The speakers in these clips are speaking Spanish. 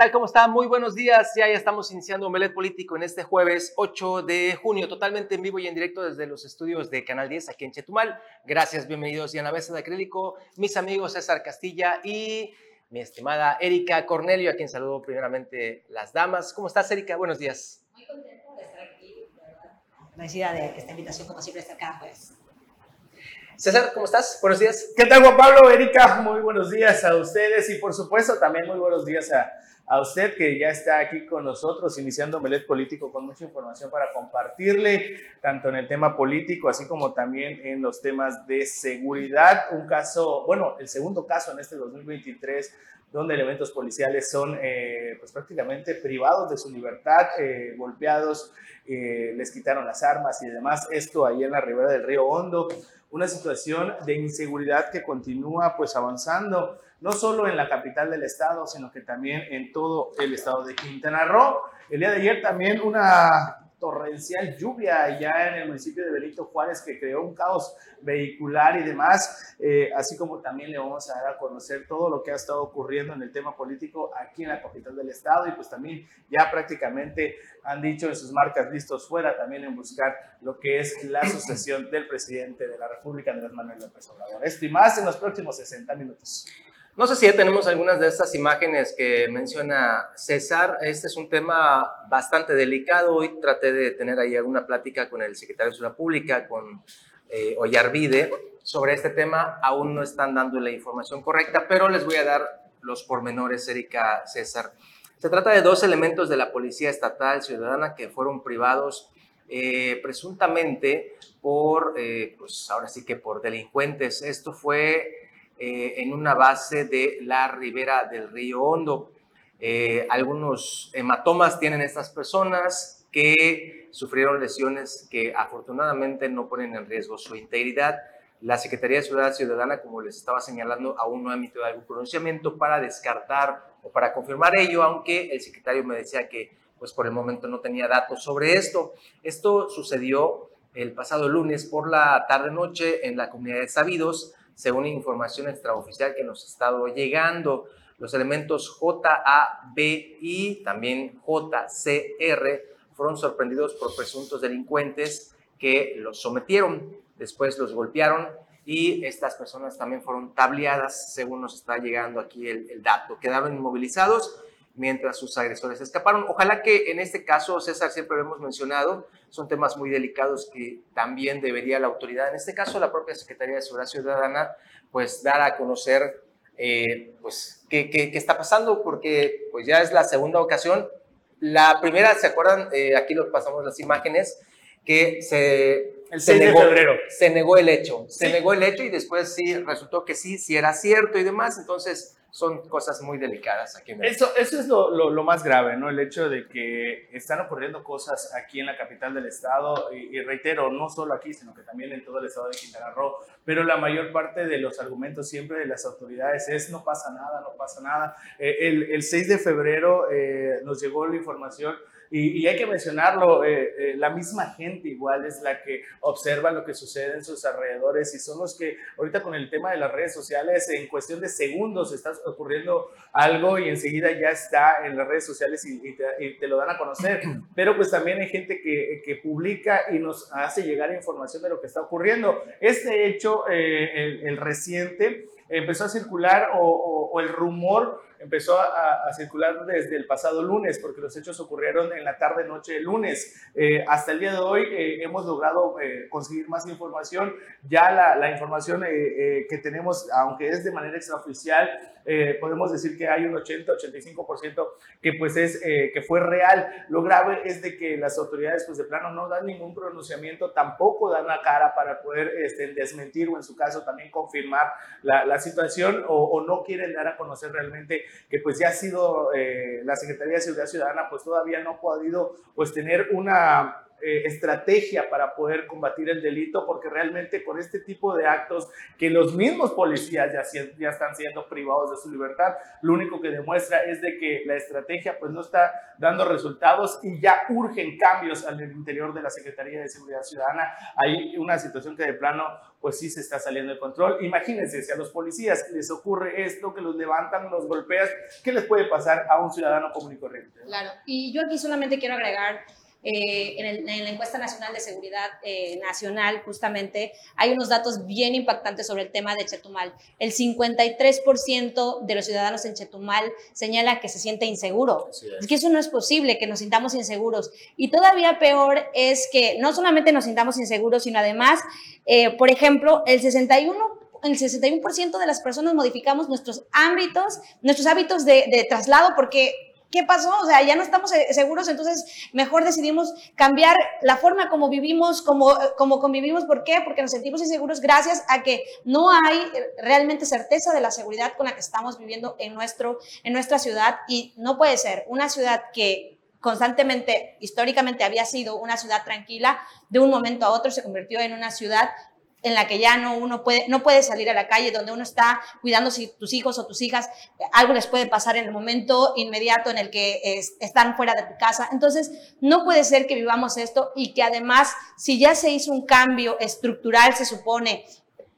tal? ¿Cómo está? Muy buenos días. Ya, ya estamos iniciando Omelet Político en este jueves 8 de junio, totalmente en vivo y en directo desde los estudios de Canal 10 aquí en Chetumal. Gracias, bienvenidos. Y en la mesa de acrílico, mis amigos César Castilla y mi estimada Erika Cornelio, a quien saludo primeramente las damas. ¿Cómo estás, Erika? Buenos días. Muy contenta de estar aquí, verdad. Agradecida de esta invitación, como siempre, estar acá, pues. César, ¿cómo estás? Buenos días. ¿Qué tal, Juan Pablo? Erika, muy buenos días a ustedes y por supuesto también muy buenos días a, a usted que ya está aquí con nosotros, iniciando Melet Político con mucha información para compartirle, tanto en el tema político, así como también en los temas de seguridad. Un caso, bueno, el segundo caso en este 2023 donde elementos policiales son eh, pues prácticamente privados de su libertad, eh, golpeados, eh, les quitaron las armas y demás. Esto ahí en la ribera del río Hondo una situación de inseguridad que continúa pues avanzando, no solo en la capital del estado, sino que también en todo el estado de Quintana Roo. El día de ayer también una torrencial lluvia ya en el municipio de Benito Juárez que creó un caos vehicular y demás, eh, así como también le vamos a dar a conocer todo lo que ha estado ocurriendo en el tema político aquí en la capital del estado y pues también ya prácticamente han dicho en sus marcas listos fuera también en buscar lo que es la sucesión del presidente de la República, Andrés Manuel López Obrador. Esto y más en los próximos 60 minutos. No sé si ya tenemos algunas de estas imágenes que menciona César. Este es un tema bastante delicado. Hoy traté de tener ahí alguna plática con el secretario de Seguridad Pública, con eh, Ollarvide, sobre este tema. Aún no están dando la información correcta, pero les voy a dar los pormenores, Erika César. Se trata de dos elementos de la Policía Estatal Ciudadana que fueron privados eh, presuntamente por, eh, pues ahora sí que por delincuentes. Esto fue eh, en una base de la ribera del río Hondo. Eh, algunos hematomas tienen estas personas que sufrieron lesiones que afortunadamente no ponen en riesgo su integridad. La Secretaría de Seguridad Ciudadana, como les estaba señalando, aún no ha emitido algún pronunciamiento para descartar o para confirmar ello, aunque el secretario me decía que pues por el momento no tenía datos sobre esto. Esto sucedió el pasado lunes por la tarde-noche en la comunidad de Sabidos, según información extraoficial que nos ha estado llegando. Los elementos JAB y también JCR fueron sorprendidos por presuntos delincuentes que los sometieron, después los golpearon y estas personas también fueron tableadas, según nos está llegando aquí el dato. Quedaron inmovilizados mientras sus agresores escaparon. Ojalá que en este caso, César, siempre lo hemos mencionado, son temas muy delicados que también debería la autoridad, en este caso la propia Secretaría de Seguridad Ciudadana, pues dar a conocer eh, pues, qué, qué, está pasando, porque pues ya es la segunda ocasión. La primera, ¿se acuerdan? Eh, aquí lo pasamos las imágenes, que se, el se, negó, de febrero. se negó el hecho, se Sí. negó el hecho y después sí resultó que sí, sí era cierto y demás, entonces son cosas muy delicadas aquí en el Eso, eso es lo, lo, lo más grave, ¿no? El hecho de que están ocurriendo cosas aquí en la capital del estado, y, y reitero, no solo aquí, sino que también en todo el estado de Quintana Roo, pero la mayor parte de los argumentos siempre de las autoridades es no pasa nada, no pasa nada. Eh, el, el 6 de febrero eh, nos llegó la información y, y, hay que mencionarlo, eh, eh, la misma gente igual es la que observa lo que sucede en sus alrededores y son los que ahorita con el tema de las redes sociales, en cuestión de segundos está ocurriendo algo y enseguida ya está en las redes sociales y, y, te, y te, lo dan a conocer. Pero pues también hay gente que, que, publica y nos hace llegar información de lo que está ocurriendo. Este hecho, eh, el, el, reciente, empezó a circular o, o, o el rumor empezó a, circular desde el pasado lunes, porque los hechos ocurrieron en la tarde-noche del lunes. Eh, hasta el día de hoy eh, hemos logrado eh, conseguir más información. Ya la, la información que tenemos, aunque es de manera extraoficial, eh, podemos decir que hay un 80-85% que pues es eh, que fue real. Lo grave es de que las autoridades pues de plano no dan ningún pronunciamiento, tampoco dan la cara para poder este, desmentir o en su caso también confirmar la, la situación o, o, no quieren dar a conocer realmente que pues ya ha sido eh, la Secretaría de Seguridad Ciudadana pues todavía no ha podido pues tener una eh, estrategia para poder combatir el delito, porque realmente con este tipo de actos que los mismos policías ya, ya están siendo privados de su libertad, lo único que demuestra es de que la estrategia pues no está dando resultados y ya urgen cambios al interior de la Secretaría de Seguridad Ciudadana. Hay una situación que de plano pues sí se está saliendo de control. Imagínense, si a los policías les ocurre esto, que los levantan, los golpean, ¿qué les puede pasar a un ciudadano común y corriente? Claro, y yo aquí solamente quiero agregar eh, en, la encuesta nacional de seguridad eh, nacional, justamente, hay unos datos bien impactantes sobre el tema de Chetumal. El 53% de los ciudadanos en Chetumal señala que se siente inseguro. Es. que eso no es posible, que nos sintamos inseguros. Y todavía peor es que no solamente nos sintamos inseguros, sino además, eh, por ejemplo, el 61 el 61% de las personas modificamos nuestros ámbitos, nuestros hábitos de, de traslado porque ¿Qué pasó? O sea, ya no estamos eh, seguros, entonces mejor decidimos cambiar la forma como vivimos, como, como convivimos. ¿Por qué? Porque nos sentimos inseguros gracias a que no hay realmente certeza de la seguridad con la que estamos viviendo en, nuestro, en nuestra ciudad. Y no puede ser una ciudad que constantemente, históricamente había sido una ciudad tranquila, de un momento a otro se convirtió en una ciudad en la que ya no uno puede, no puede salir a la calle, donde uno está cuidando si tus hijos o tus hijas, algo les puede pasar en el momento inmediato en el que están fuera de tu casa. Entonces, no puede ser que vivamos esto y que además, si ya se hizo un cambio estructural, se supone,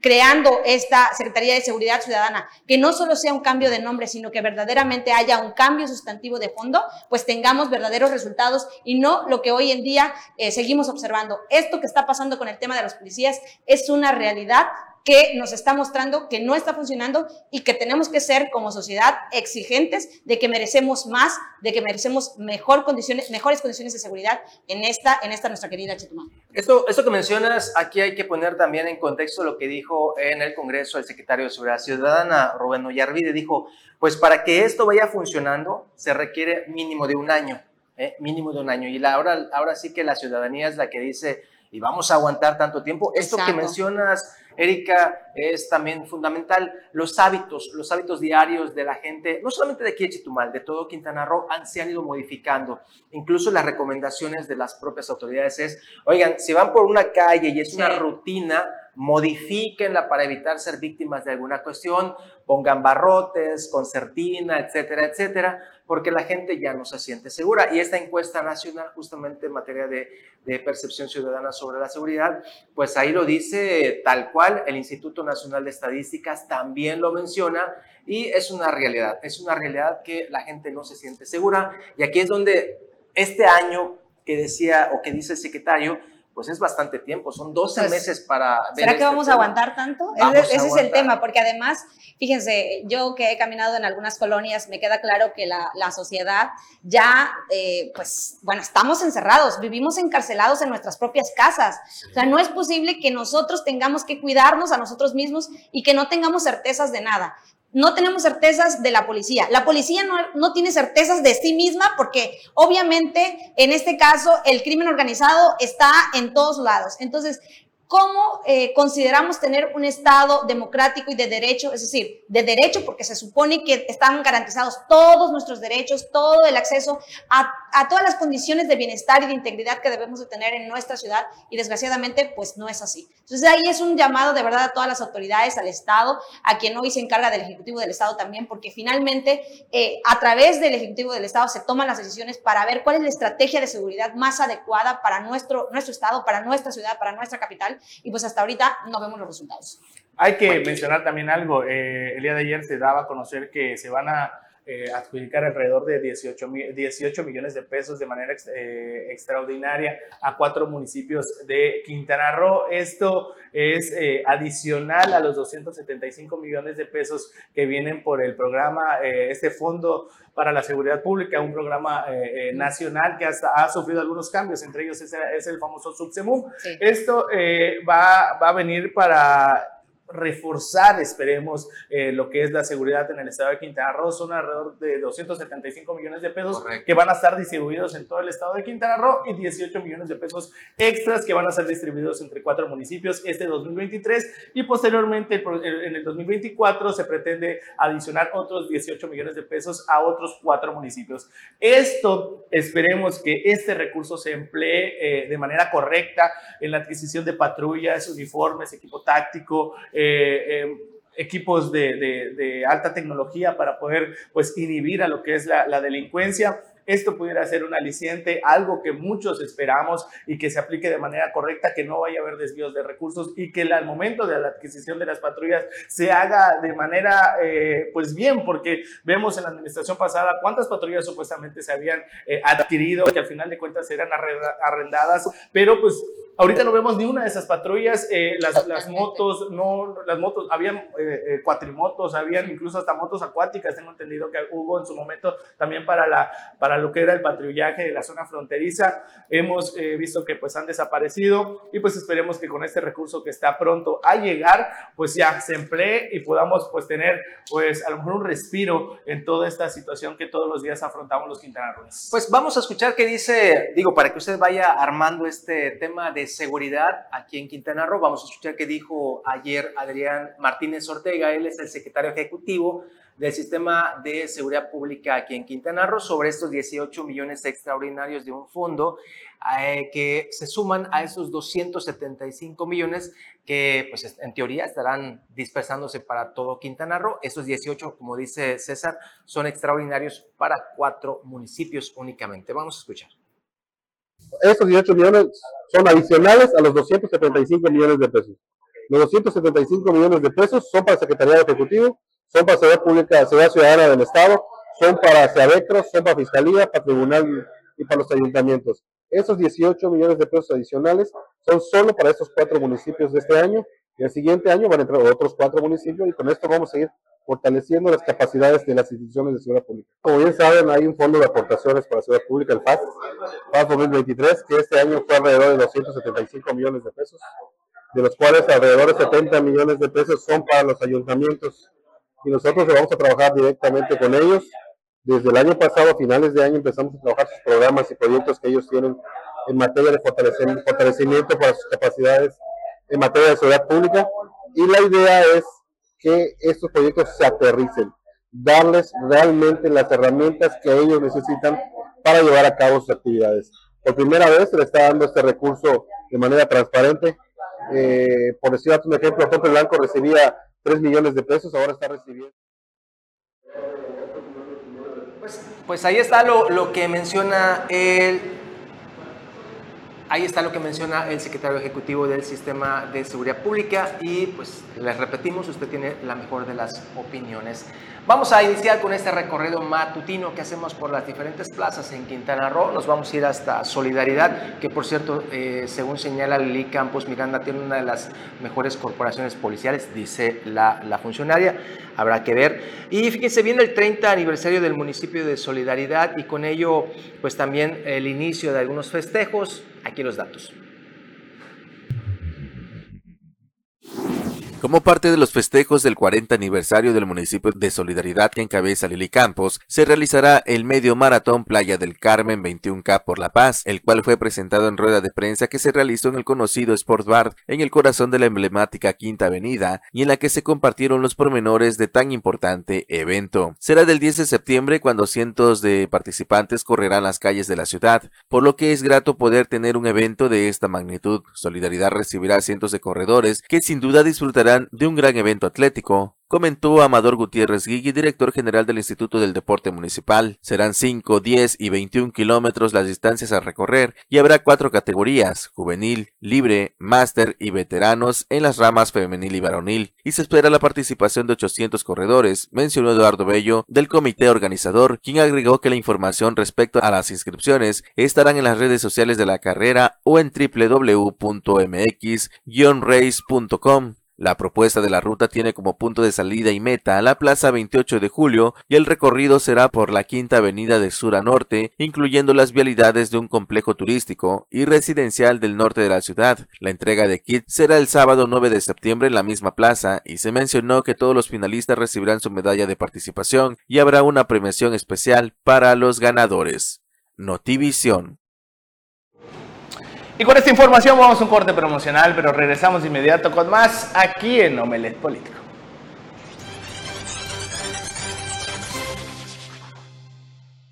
creando esta Secretaría de Seguridad Ciudadana, que no solo sea un cambio de nombre, sino que verdaderamente haya un cambio sustantivo de fondo, pues tengamos verdaderos resultados y no lo que hoy en día eh, seguimos observando. Esto que está pasando con el tema de los policías es una realidad que nos está mostrando que no está funcionando y que tenemos que ser como sociedad exigentes de que merecemos más, de que merecemos mejor condiciones, mejores condiciones de seguridad en esta, en esta nuestra querida Chetumal. Esto, esto que mencionas, aquí hay que poner también en contexto lo que dijo en el Congreso el secretario de Seguridad Ciudadana, Rubén Ollarvide, dijo, pues para que esto vaya funcionando se requiere mínimo de un año, ¿eh? mínimo de un año. Y la, ahora, ahora sí que la ciudadanía es la que dice, y vamos a aguantar tanto tiempo. Esto que mencionas, Erika, es también fundamental. Los hábitos, los hábitos diarios de la gente, no solamente de aquí de Chitumal, de todo Quintana Roo, han, se han ido modificando. Incluso las recomendaciones de las propias autoridades es, oigan, si van por una calle y es una rutina, modifíquenla para evitar ser víctimas de alguna cuestión, pongan barrotes, concertina, etcétera, etcétera, porque la gente ya no se siente segura. Y esta encuesta nacional, justamente en materia de, percepción ciudadana sobre la seguridad, pues ahí lo dice tal cual, el Instituto Nacional de Estadísticas también lo menciona y es una realidad, es una realidad que la gente no se siente segura. Y aquí es donde este año que decía o que dice el secretario, pues es bastante tiempo, son 12 pues, meses para ver ¿Será que este vamos a aguantar tanto? ese, es el tema, porque además, fíjense, yo que he caminado en algunas colonias, me queda claro que la, la sociedad ya, eh, pues, bueno, estamos encerrados, vivimos encarcelados en nuestras propias casas. O sea, no es posible que nosotros tengamos que cuidarnos a nosotros mismos y que no tengamos certezas de nada no tenemos certezas de la policía. La policía no, no, tiene certezas de sí misma porque obviamente en este caso el crimen organizado está en todos lados. Entonces, ¿Cómo eh, consideramos tener un Estado democrático y de derecho? Es decir, de derecho porque se supone que están garantizados todos nuestros derechos, todo el acceso a, todas las condiciones de bienestar y de integridad que debemos de tener en nuestra ciudad y desgraciadamente pues no es así. Entonces ahí es un llamado de verdad a todas las autoridades, al Estado, a quien hoy se encarga del Ejecutivo del Estado también, porque finalmente eh, a través del Ejecutivo del Estado se toman las decisiones para ver cuál es la estrategia de seguridad más adecuada para nuestro, nuestro Estado, para nuestra ciudad, para nuestra capital y pues hasta ahorita no vemos los resultados. Hay que mencionar también algo, eh, el día de ayer se daba a conocer que se van a eh, adjudicar alrededor de 18, 18 millones de pesos de manera eh, extraordinaria a cuatro municipios de Quintana Roo. Esto es adicional a los 275 millones de pesos que vienen por el programa, este fondo para la seguridad pública, un programa nacional que hasta ha sufrido algunos cambios, entre ellos es, es el famoso Subsemum. Esto va, va a venir para reforzar, esperemos, eh, lo que es la seguridad en el estado de Quintana Roo. Son alrededor de 275 millones de pesos que van a estar distribuidos en todo el estado de Quintana Roo y 18 millones de pesos extras que van a ser distribuidos entre cuatro municipios este 2023 y posteriormente en el 2024 se pretende adicionar otros 18 millones de pesos a otros cuatro municipios. Esto esperemos que este recurso se emplee eh, de manera correcta en la adquisición de patrullas, uniformes, equipo táctico, eh, eh, equipos de, alta tecnología para poder pues inhibir a lo que es la delincuencia esto pudiera ser un aliciente, algo que muchos esperamos y que se aplique de manera correcta, que no vaya a haber desvíos de recursos y que al momento de la adquisición de las patrullas se haga de manera eh, pues bien, porque vemos en la administración pasada cuántas patrullas supuestamente se habían eh, adquirido, que al final de cuentas eran arrendadas, pero pues Ahorita no vemos ni una de esas patrullas, eh, las, las, motos, no, las motos, habían eh, eh, cuatrimotos, habían incluso hasta motos acuáticas, tengo entendido que hubo en su momento también para, la, para lo que era el patrullaje de la zona fronteriza. Hemos visto que pues han desaparecido y pues esperemos que con este recurso que está pronto a llegar, pues ya se emplee y podamos pues tener pues a lo mejor un respiro en toda esta situación que todos los días afrontamos los quintanarroenses. Pues vamos a escuchar qué dice, digo, para que usted vaya armando este tema de seguridad aquí en Quintana Roo. Vamos a escuchar qué dijo ayer Adrián Martínez Ortega, él es el secretario ejecutivo del Sistema de Seguridad Pública aquí en Quintana Roo sobre estos 18 millones extraordinarios de un fondo eh, que se suman a esos 275 millones que pues en teoría estarán dispersándose para todo Quintana Roo. Esos 18, como dice César, son extraordinarios para cuatro municipios únicamente. Vamos a escuchar. Estos 18 millones son adicionales a los 275 millones de pesos. Los 275 millones de pesos son para el Secretariado Ejecutivo, son para Seguridad Pública, Seguridad Ciudadana del Estado, son para SEADECROS, son para Fiscalía, para Tribunal y para los ayuntamientos. Esos 18 millones de pesos adicionales son solo para estos cuatro municipios de este año y el siguiente año van a entrar otros cuatro municipios y con esto vamos a seguir fortaleciendo las capacidades de las instituciones de seguridad pública. Como bien saben, hay un fondo de aportaciones para seguridad pública, el FAS, FAS 2023, que este año fue alrededor de 275 millones de pesos, de los cuales alrededor de 70 millones de pesos son para los ayuntamientos. Y nosotros vamos a trabajar directamente con ellos. Desde el año pasado, a finales de año, empezamos a trabajar sus programas y proyectos que ellos tienen en materia de fortalecimiento para sus capacidades en materia de seguridad pública. Y la idea es que estos proyectos se aterricen, darles realmente las herramientas que ellos necesitan para llevar a cabo sus actividades. Por primera vez se le está dando este recurso de manera transparente. Eh, por decir un ejemplo, Jorge Blanco recibía 3 millones de pesos, ahora está recibiendo. Pues, pues ahí está lo, lo que menciona el Ahí está lo que menciona el secretario ejecutivo del Sistema de Seguridad Pública y pues les repetimos, usted tiene la mejor de las opiniones. Vamos a iniciar con este recorrido matutino que hacemos por las diferentes plazas en Quintana Roo. Nos vamos a ir hasta Solidaridad, que por cierto, eh, según señala Lili Campos Miranda, tiene una de las mejores corporaciones policiales, dice la, la funcionaria. Habrá que ver. Y fíjense, viene el 30 aniversario del municipio de Solidaridad y con ello, pues también el inicio de algunos festejos Aquí los datos. Como parte de los festejos del 40 aniversario del municipio de Solidaridad que encabeza Lili Campos, se realizará el medio maratón Playa del Carmen 21K por la Paz, el cual fue presentado en rueda de prensa que se realizó en el conocido Sport Bar en el corazón de la emblemática Quinta Avenida y en la que se compartieron los pormenores de tan importante evento. Será del 10 de septiembre cuando cientos de participantes correrán las calles de la ciudad, por lo que es grato poder tener un evento de esta magnitud. Solidaridad recibirá cientos de corredores que sin duda disfrutarán de un gran evento atlético, comentó Amador Gutiérrez Guigui, director general del Instituto del Deporte Municipal. Serán 5, 10 y 21 kilómetros las distancias a recorrer y habrá cuatro categorías, juvenil, libre, máster y veteranos en las ramas femenil y varonil, y se espera la participación de 800 corredores, mencionó Eduardo Bello del comité organizador, quien agregó que la información respecto a las inscripciones estarán en las redes sociales de la carrera o en www.mx-race.com. La propuesta de la ruta tiene como punto de salida y meta la Plaza 28 de Julio y el recorrido será por la Quinta Avenida de sur a norte, incluyendo las vialidades de un complejo turístico y residencial del norte de la ciudad. La entrega de kit será el sábado 9 de septiembre en la misma plaza y se mencionó que todos los finalistas recibirán su medalla de participación y habrá una premiación especial para los ganadores. Notivisión. Y con esta información vamos a un corte promocional, pero regresamos de inmediato con más aquí en Omelet Político.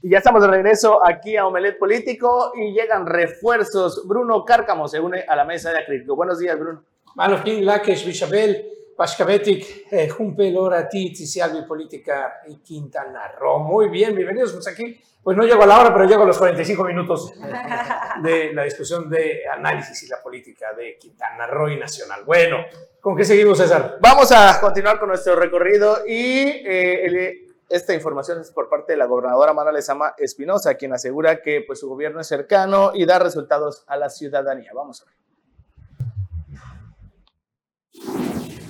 Y ya estamos de regreso aquí a Omelet Político y llegan refuerzos. Bruno Cárcamo se une a la mesa de Acrílico. Buenos días, Bruno. Malofin Lakesh Bishabel, Pashkabetik, Jumpe Lora Titi, Sialvi Política y Quintana Roo. Muy bien, bienvenidos pues aquí. Pues no llego a la hora, pero llego a los 45 minutos de la discusión de análisis y la política de Quintana Roo y Nacional. Bueno, ¿con qué seguimos, César? Vamos a continuar con nuestro recorrido y eh, el- esta información es por parte de la gobernadora Mara Lezama Espinosa, quien asegura que pues, su gobierno es cercano y da resultados a la ciudadanía. Vamos a ver.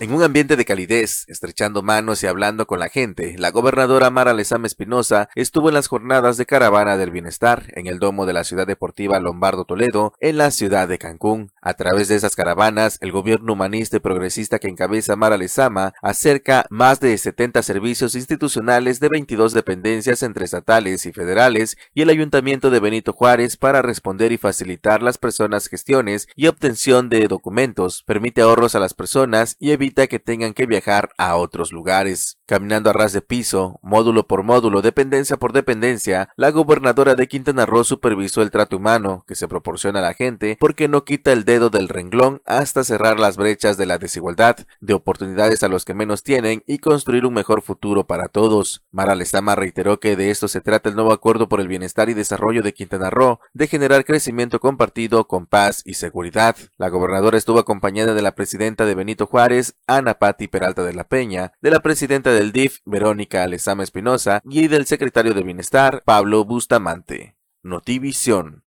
En un ambiente de calidez, estrechando manos y hablando con la gente, la gobernadora Mara Lezama Espinosa estuvo en las jornadas de Caravana del Bienestar en el domo de la ciudad deportiva Lombardo Toledo, en la ciudad de Cancún. A través de esas caravanas, el gobierno humanista y progresista que encabeza Mara Lezama acerca más de 70 servicios institucionales de 22 dependencias entre estatales y federales y el ayuntamiento de Benito Juárez para responder y facilitar las personas gestiones y obtención de documentos, permite ahorros a las personas y evita que tengan que viajar a otros lugares. Caminando a ras de piso, módulo por módulo, dependencia por dependencia, la gobernadora de Quintana Roo supervisó el trato humano que se proporciona a la gente porque no quita el dedo del renglón hasta cerrar las brechas de la desigualdad, de oportunidades a los que menos tienen y construir un mejor futuro para todos. Mara Lezama reiteró que de esto se trata el nuevo acuerdo por el bienestar y desarrollo de Quintana Roo, de generar crecimiento compartido con paz y seguridad. La gobernadora estuvo acompañada de la presidenta de Benito Juárez, Ana Patti Peralta de la Peña, de la presidenta del DIF, Verónica Alezama Espinosa, y del secretario de Bienestar, Pablo Bustamante. Notivisión.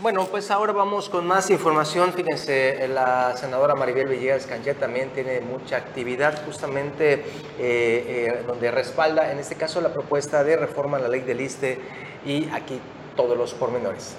Bueno, pues ahora vamos con más información. Fíjense, la senadora Maribel Villegas Canchet también tiene mucha actividad justamente eh, eh, donde respalda, en este caso, la propuesta de reforma a la ley del ISTE y aquí todos los pormenores.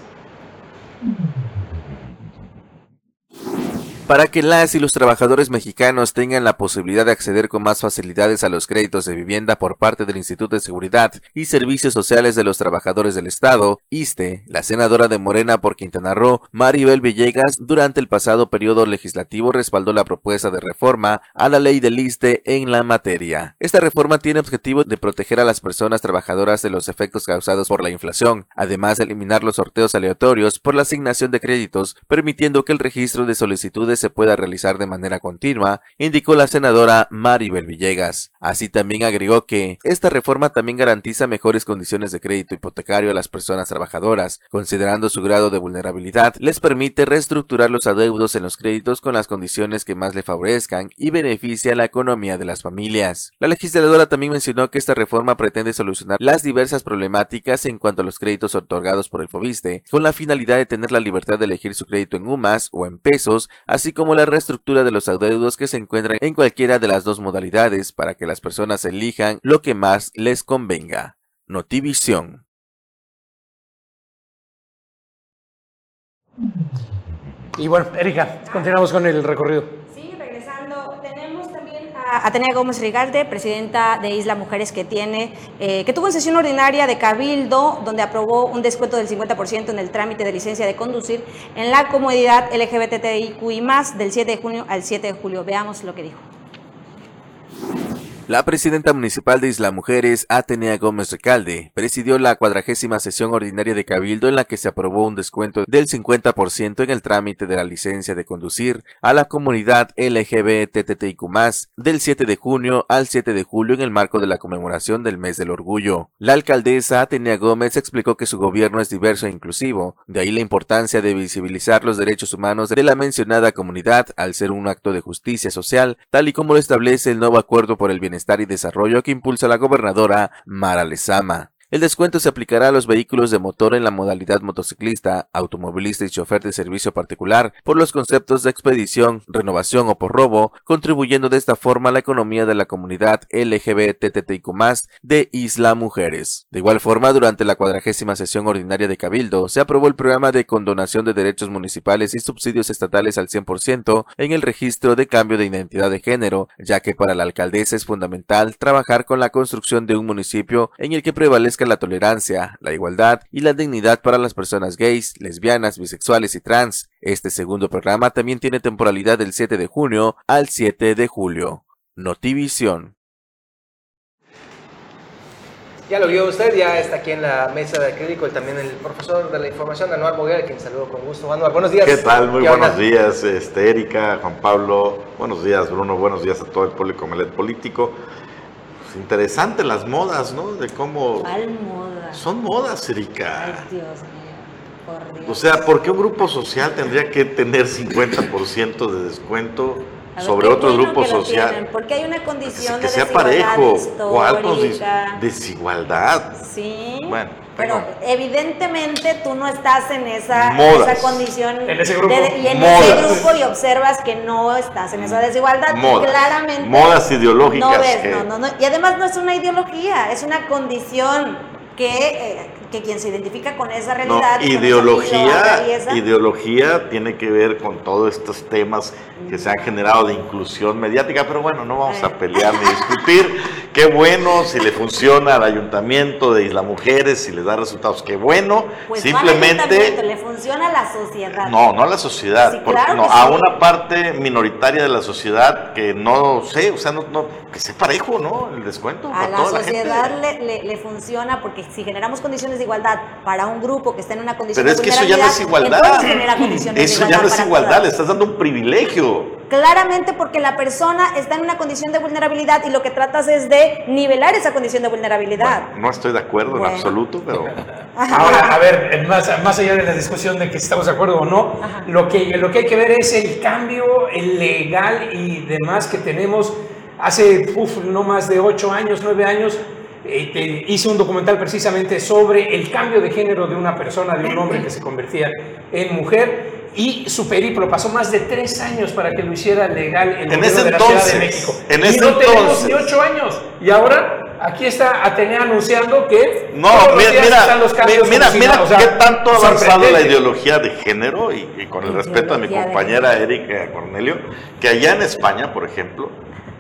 Para que las y los trabajadores mexicanos tengan la posibilidad de acceder con más facilidades a los créditos de vivienda por parte del Instituto de Seguridad y Servicios Sociales de los Trabajadores del Estado, ISTE, la senadora de Morena por Quintana Roo, Maribel Villegas, durante el pasado periodo legislativo respaldó la propuesta de reforma a la ley del ISTE en la materia. Esta reforma tiene objetivo de proteger a las personas trabajadoras de los efectos causados por la inflación, además de eliminar los sorteos aleatorios por la asignación de créditos, permitiendo que el registro de solicitudes se pueda realizar de manera continua, indicó la senadora Maribel Villegas. Así también agregó que esta reforma también garantiza mejores condiciones de crédito hipotecario a las personas trabajadoras, considerando su grado de vulnerabilidad, les permite reestructurar los adeudos en los créditos con las condiciones que más le favorezcan y beneficia la economía de las familias. La legisladora también mencionó que esta reforma pretende solucionar las diversas problemáticas en cuanto a los créditos otorgados por el FOBISTE, con la finalidad de tener la libertad de elegir su crédito en UMAS o en pesos, así como la reestructura de los adeudos que se encuentran en cualquiera de las dos modalidades para que las personas elijan lo que más les convenga. Notivisión. Y bueno, Erika, continuamos con el recorrido. Sí, regresando, tenemos también a Atenea Gómez Rigalde, presidenta de Isla Mujeres, que tiene, eh, que tuvo en sesión ordinaria de Cabildo, donde aprobó un descuento del 50% en el trámite de licencia de conducir en la comodidad LGBTIQI del 7 de junio al 7 de julio. Veamos lo que dijo. La presidenta municipal de Isla Mujeres, Atenea Gómez Recalde, presidió la cuadragésima sesión ordinaria de Cabildo en la que se aprobó un descuento del 50% en el trámite de la licencia de conducir a la comunidad LGBTTIQ+, del 7 de junio al 7 de julio en el marco de la conmemoración del mes del orgullo. La alcaldesa Atenea Gómez explicó que su gobierno es diverso e inclusivo, de ahí la importancia de visibilizar los derechos humanos de la mencionada comunidad al ser un acto de justicia social, tal y como lo establece el nuevo acuerdo por el bienestar y desarrollo que impulsa la gobernadora Mara Lezama. El descuento se aplicará a los vehículos de motor en la modalidad motociclista, automovilista y chofer de servicio particular por los conceptos de expedición, renovación o por robo, contribuyendo de esta forma a la economía de la comunidad LGBTTIQ de Isla Mujeres. De igual forma, durante la cuadragésima sesión ordinaria de Cabildo, se aprobó el programa de condonación de derechos municipales y subsidios estatales al 100% en el registro de cambio de identidad de género, ya que para la alcaldesa es fundamental trabajar con la construcción de un municipio en el que prevalezca la tolerancia, la igualdad y la dignidad para las personas gays, lesbianas, bisexuales y trans. Este segundo programa también tiene temporalidad del 7 de junio al 7 de julio. Notivisión. Ya lo vio usted, ya está aquí en la mesa de acrílico y también el profesor de la información, Anuar Moguel, quien saludo con gusto. Anuar, buenos días. ¿Qué tal? Muy buenos días, este, Erika, Juan Pablo. Buenos días, Bruno. Buenos días a todo el público Melet Político. Pues interesante las modas, ¿no? De cómo... ¿Cuál moda? Son modas, Erika. Ay, Dios mío. Por Dios. O sea, ¿por qué un grupo social tendría que tener 50% de descuento ver, sobre qué otro bueno grupo que lo social? tienen, Porque hay una condición que de sea parejo. ¿Cuál desigualdad? Sí. Bueno, pero evidentemente tú no estás en esa, Modas. esa condición En ese grupo. de- y en Modas. ese grupo y observas que no estás en esa desigualdad. Modas. Claramente. Modas ideológicas No ves, que- no, no, no. Y además no es una ideología, es una condición que, eh, que quien se identifica con esa No, realidad. esa ideología, ideología tiene que ver con todos estos temas que se han generado de inclusión mediática, pero bueno, no vamos a pelear ni discutir. Qué bueno si le funciona al ayuntamiento de Isla Mujeres, si les da resultados, qué bueno. Pues no Simplemente, le funciona a la sociedad. no, no a la sociedad, Sí, porque claro no, a una parte minoritaria de la sociedad que no sé, o sea, no, no- que sea parejo, ¿no? El descuento A para la toda la sociedad gente. le, le- le funciona porque si generamos condiciones igualdad para un grupo que está en una condición Pero es de que eso ya no es igualdad. entonces genera condiciones Eso de ya no es igualdad, todas. le estás dando un privilegio. Claramente porque la persona está en una condición de vulnerabilidad y lo que tratas es de nivelar esa condición de vulnerabilidad. No estoy de acuerdo Bueno. en absoluto, pero Ahora, a ver, más, más allá de la discusión de que si estamos de acuerdo o no, lo que, lo que hay que ver es el cambio legal y demás que tenemos. Hace uf, no más de ocho años, nueve años, eh, te- hice un documental precisamente sobre el cambio de género de una persona, de un hombre que se convertía en mujer. Y su periplo pasó más de tres años para que lo hiciera legal el En gobierno ese de la Ciudad de entonces, México. en y ese no tenemos entonces. ni ocho años. Y ahora aquí está Atenea anunciando que No, todos los mira, días mira, están los cambios mira, mira o sea, qué tanto ha avanzado la ideología de género y, y con el respeto a mi compañera Erika Cornelio, que allá en España, por ejemplo,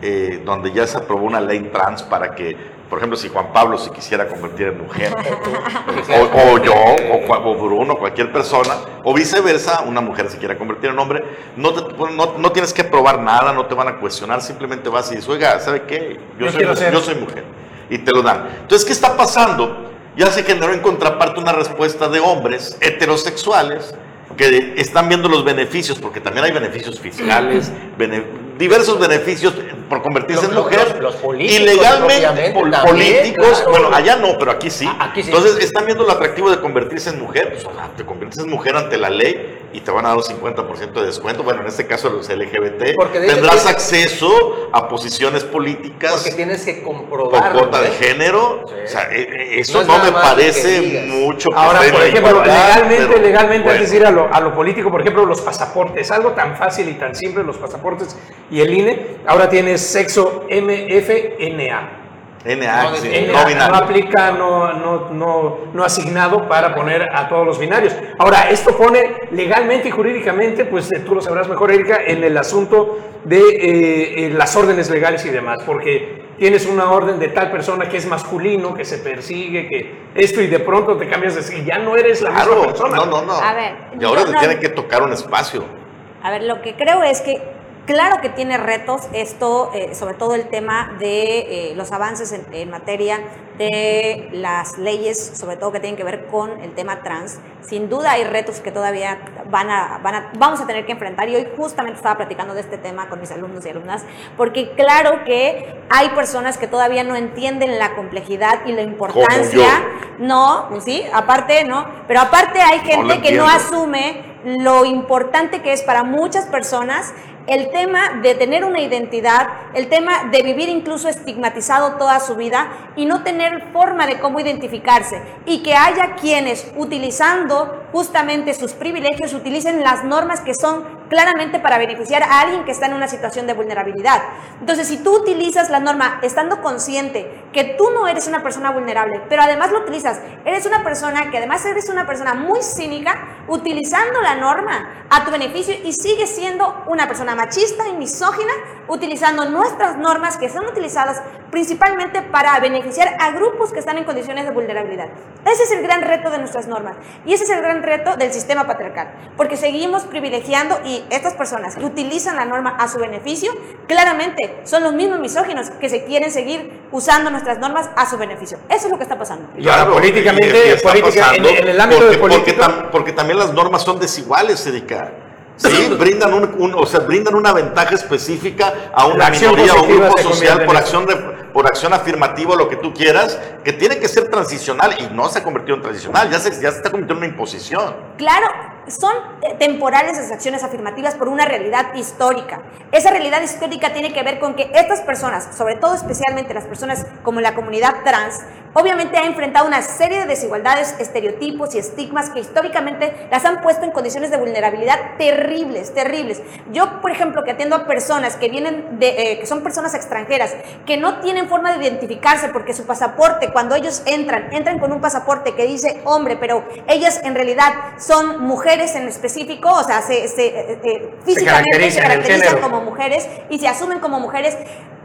eh, donde ya se aprobó una ley trans para que, por ejemplo, si Juan Pablo se quisiera convertir en mujer, o, o yo, o, o Bruno, cualquier persona, o viceversa, una mujer se quiera convertir en hombre, no, te- no, no tienes que probar nada, no te van a cuestionar, simplemente vas y dices, oiga, ¿sabe qué? Yo, Yo soy, quiero mu- ser". yo soy mujer. Y te lo dan. Entonces, ¿qué está pasando? Ya se generó en contraparte una respuesta de hombres heterosexuales que están viendo los beneficios, porque también hay beneficios fiscales, bene- diversos beneficios por convertirse Los- en los- mujer. los políticos, Ilegalmente, propiamente, pol- también, políticos, claro. bueno, allá no, pero aquí sí. Aquí sí. Entonces están viendo lo atractivo de convertirse en mujer, pues te conviertes en mujer ante la ley y te van a dar un 50% de descuento. Bueno, en este caso los LGBT, Porque de tendrás acceso a posiciones políticas Porque tienes que por comprobarlo. cuota de género. Sí. O sea, eh, eh, eso No me que parece digas. mucho. que Ahora, por ejemplo, legalmente, pero legalmente, bueno. es decir, a lo, a lo político, por ejemplo, los pasaportes, algo tan fácil y tan simple, los pasaportes y el INE, ahora tienes sexo MFNA. NA, No, no aplica, no, no, no, no asignado para poner a todos los binarios. Ahora, esto pone legalmente y jurídicamente, pues eh, tú lo sabrás mejor, Erika, en el asunto de eh, eh, las órdenes legales y demás, porque tienes una orden de tal persona que es masculino, que se persigue, que esto y de pronto te cambias de y ya no eres la misma Claro, persona. no, no, no. A ver, y ahora te no- tiene que tocar un espacio. A ver, lo que creo es que claro que tiene retos esto, eh, sobre todo el tema de eh, los avances en, en materia de las leyes, sobre todo que tienen que ver con el tema trans. Sin duda hay retos que todavía van a, van a, vamos a tener que enfrentar y hoy justamente estaba platicando de este tema con mis alumnos y alumnas, porque claro que hay personas que todavía no entienden la complejidad y la importancia, no, sí, aparte, ¿no? Pero aparte hay gente que no asume lo importante que es para muchas personas el tema de tener una identidad, el tema de vivir incluso estigmatizado toda su vida y no tener forma de cómo identificarse. Y que haya quienes utilizando justamente sus privilegios utilicen las normas que son claramente para beneficiar a alguien que está en una situación de vulnerabilidad. Entonces, si tú utilizas la norma estando consciente que tú no eres una persona vulnerable, pero además lo utilizas, eres una persona que además eres una persona muy cínica, utilizando la norma a tu beneficio y sigues siendo una persona machista y misógina, utilizando nuestras normas que son utilizadas principalmente para beneficiar a grupos que están en condiciones de vulnerabilidad. Ese es el gran reto de nuestras normas y ese es el gran reto del sistema patriarcal, porque seguimos privilegiando y estas personas que utilizan la norma a su beneficio, claramente son los mismos misóginos que se quieren seguir usando nuestras normas a su beneficio. Eso es lo que está pasando. Y ahora políticamente, en, el ámbito porque, porque, porque, también las normas son desiguales, Erika. Sí, brindan, un, o sea, brindan una ventaja específica a una minoría o un grupo social por acción, de, por acción afirmativa o lo que tú quieras, que tiene que ser transicional y no se ha convertido en transicional, ya se, ya se está convirtiendo en una imposición. Claro, son temporales esas acciones afirmativas por una realidad histórica. Esa realidad histórica tiene que ver con que estas personas, sobre todo especialmente las personas como la comunidad trans, obviamente ha enfrentado una serie de desigualdades, estereotipos y estigmas que históricamente las han puesto en condiciones de vulnerabilidad terribles, terribles. Yo, por ejemplo, que atiendo a personas que vienen de, eh, que son personas extranjeras, que no tienen forma de identificarse porque su pasaporte, cuando ellos entran, entran con un pasaporte que dice hombre, pero ellas en realidad son mujeres en específico, o sea, se, eh, eh, físicamente se caracterizan como mujeres y se asumen como mujeres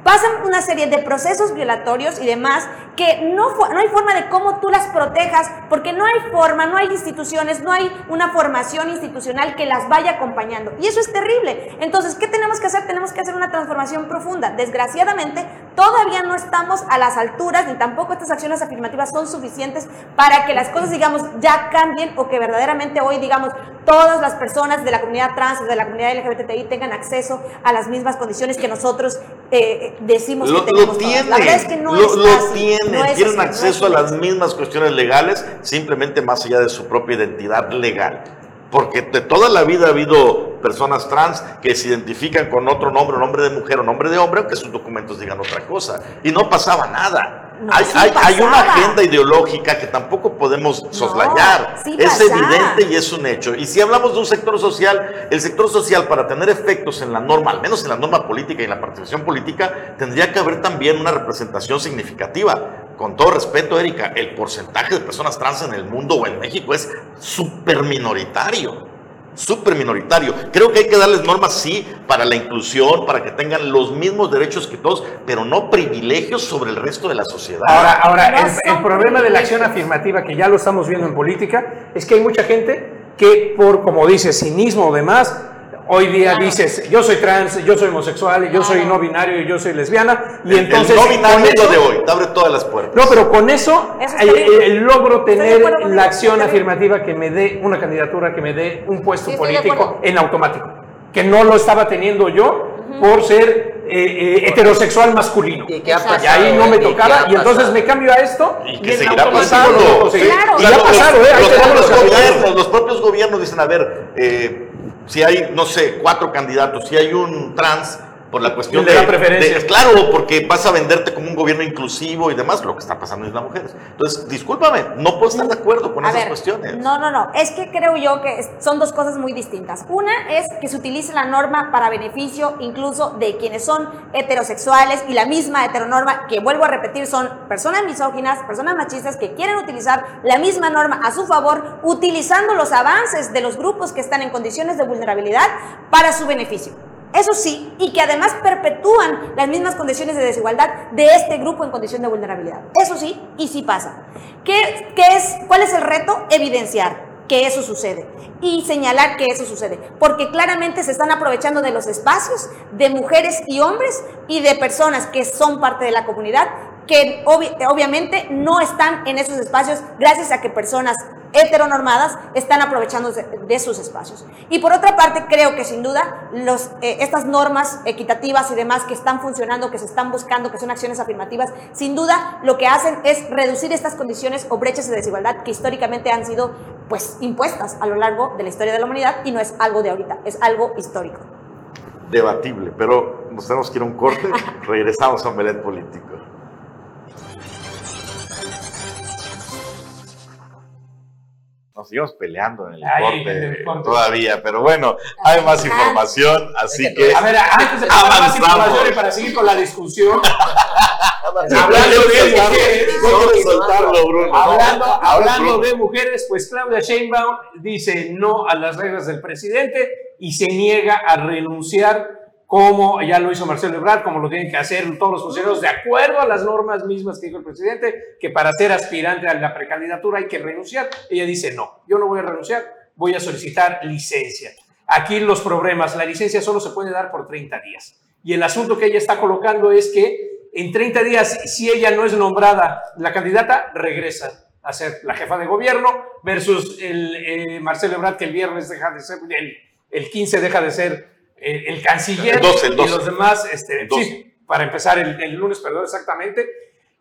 pasan una serie de procesos violatorios y demás que no, no hay forma de cómo tú las protejas, porque no hay forma, no hay instituciones, no hay una formación institucional que las vaya acompañando. Y eso es terrible. Entonces, ¿qué tenemos que hacer? Tenemos que hacer una transformación profunda. Desgraciadamente, todavía no estamos a las alturas, ni tampoco estas acciones afirmativas son suficientes para que las cosas, digamos, ya cambien o que verdaderamente hoy, digamos, todas las personas de la comunidad trans o de la comunidad LGBTI tengan acceso a las mismas condiciones que nosotros eh, decimos que tenemos. Lo La verdad es que no lo, lo tienen, tienen acceso a las mismas cuestiones legales, simplemente más allá de su propia identidad legal. Porque de toda la vida ha habido personas trans que se identifican con otro nombre, nombre de mujer o nombre de hombre, aunque sus documentos digan otra cosa. Y no pasaba nada hay, una agenda ideológica que tampoco podemos soslayar. es evidente y es un hecho. Y si hablamos de un sector social, el sector social para tener efectos en la norma, al menos en la norma política y en la participación política, tendría que haber también una representación significativa. Con todo respeto, Erika, el porcentaje de personas trans en el mundo o en México es súper minoritario súper minoritario. Creo que hay que darles normas, sí, para la inclusión, para que tengan los mismos derechos que todos, pero no privilegios sobre el resto de la sociedad. Ahora, ahora el, problema de la acción afirmativa, que ya lo estamos viendo en política, es que hay mucha gente que por, como dice, cinismo o demás, Hoy día dices, yo soy trans, yo soy homosexual, yo soy no binario y yo soy lesbiana. Y entonces. El no binario es lo de hoy, te abre todas las puertas. No, pero con eso, el, logro tener la acción afirmativa que me dé una candidatura, que me dé un puesto político en automático. Que no lo estaba teniendo yo por ser eh, eh, heterosexual masculino. ¿Y, ahí no me tocaba, y entonces me cambio a esto. Y que seguirá pasando. Claro. Y ha pasado, ¿eh? Los, los, gobiernos, los propios gobiernos dicen, a ver, eh, si hay, no sé, cuatro candidatos, si hay un trans, por la cuestión de, la preferencia. claro, porque vas a venderte como un gobierno inclusivo y demás, lo que está pasando en las mujeres. Entonces, discúlpame, no puedo estar de acuerdo con esas cuestiones. No, no, no, es que creo yo que son dos cosas muy distintas. Una es que se utilice la norma para beneficio incluso de quienes son heterosexuales y la misma heteronorma, que vuelvo a repetir, son personas misóginas, personas machistas que quieren utilizar la misma norma a su favor, utilizando los avances de los grupos que están en condiciones de vulnerabilidad para su beneficio. Eso sí, y que además perpetúan las mismas condiciones de desigualdad de este grupo en condición de vulnerabilidad. Eso sí, y sí pasa. ¿Qué, es, ¿Cuál es el reto? Evidenciar que eso sucede y señalar que eso sucede, porque claramente se están aprovechando de los espacios de mujeres y hombres y de personas que son parte de la comunidad que obviamente no están en esos espacios gracias a que personas heteronormadas están aprovechando de, sus espacios. Y por otra parte, creo que sin duda los, eh, estas normas equitativas y demás que están funcionando, que se están buscando, que son acciones afirmativas, sin duda lo que hacen es reducir estas condiciones o brechas de desigualdad que históricamente han sido pues impuestas a lo largo de la historia de la humanidad y no es algo de ahorita, es algo histórico. debatible, pero nos tenemos que ir a un corte, regresamos a Melet Político. Nos seguimos peleando en el, corte. todavía, pero bueno, hay más información, así que A ver, antes de más información y para seguir con la discusión, hablando de mujeres, quiero soltarlo, Bruno. hablando, No, hablando Bruno. de mujeres, pues Claudia Sheinbaum dice no a las reglas del presidente y se niega a renunciar como ya lo hizo Marcelo Ebrard, como lo tienen que hacer todos los funcionarios, de acuerdo a las normas mismas que dijo el presidente, que para ser aspirante a la precandidatura hay que renunciar. Ella dice, no, yo no voy a renunciar, voy a solicitar licencia. Aquí los problemas, la licencia solo se puede dar por 30 días. Y el asunto que ella está colocando es que en 30 días, si ella no es nombrada la candidata, regresa a ser la jefa de gobierno versus el eh, Marcelo Ebrard que el viernes deja de ser, el, el 15 deja de ser el canciller El 12, el y 12. los demás, este, El 12. sí, para empezar el, el lunes, perdón, exactamente.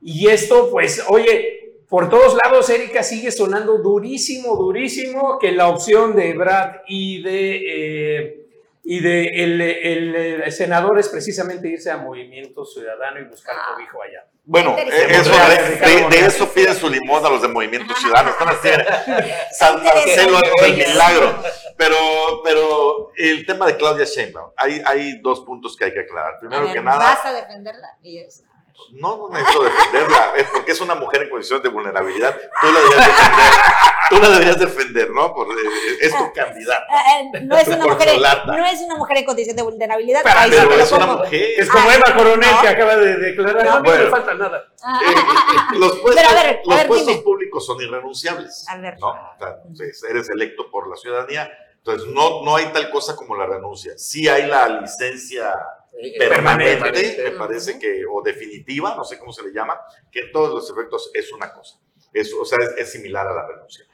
Y esto, pues, oye, por todos lados, Erika sigue sonando durísimo, durísimo, que la opción de Brad y de, eh, y de el, el, el senador es precisamente irse a Movimiento Ciudadano y buscar Ah. cobijo allá. Bueno, eh, eso, de, eso piden su limosna los de Movimiento Ciudadano. Están así, San Marcelo el milagro. Pero, pero el tema de Claudia Sheinbaum, hay, hay dos puntos que hay que aclarar. Primero ver, que nada, vas a defenderla. Y es- no, no necesito defenderla, es porque es una mujer en condiciones de vulnerabilidad. Tú la deberías defender, tú la deberías defender ¿no? Por, eh, es tu candidata. Eh, eh, no, es una mujer, no es una mujer en condición de vulnerabilidad. Pero- ahí Pero es una mujer. Es como Ah, Eva Coronel no. que acaba de declarar, no, a no bueno. me falta nada. Ah, Eh, eh, los puestos, Pero a ver, a los ver, puestos públicos son irrenunciables. A ver. ¿no? O sea, pues, eres electo por la ciudadanía, entonces no, no hay tal cosa como la renuncia. Sí hay la licencia permanente, Permanente. me parece que, o definitiva, no sé cómo se le llama, que en todos los efectos es una cosa. Es, o sea, es, es similar a la renuncia.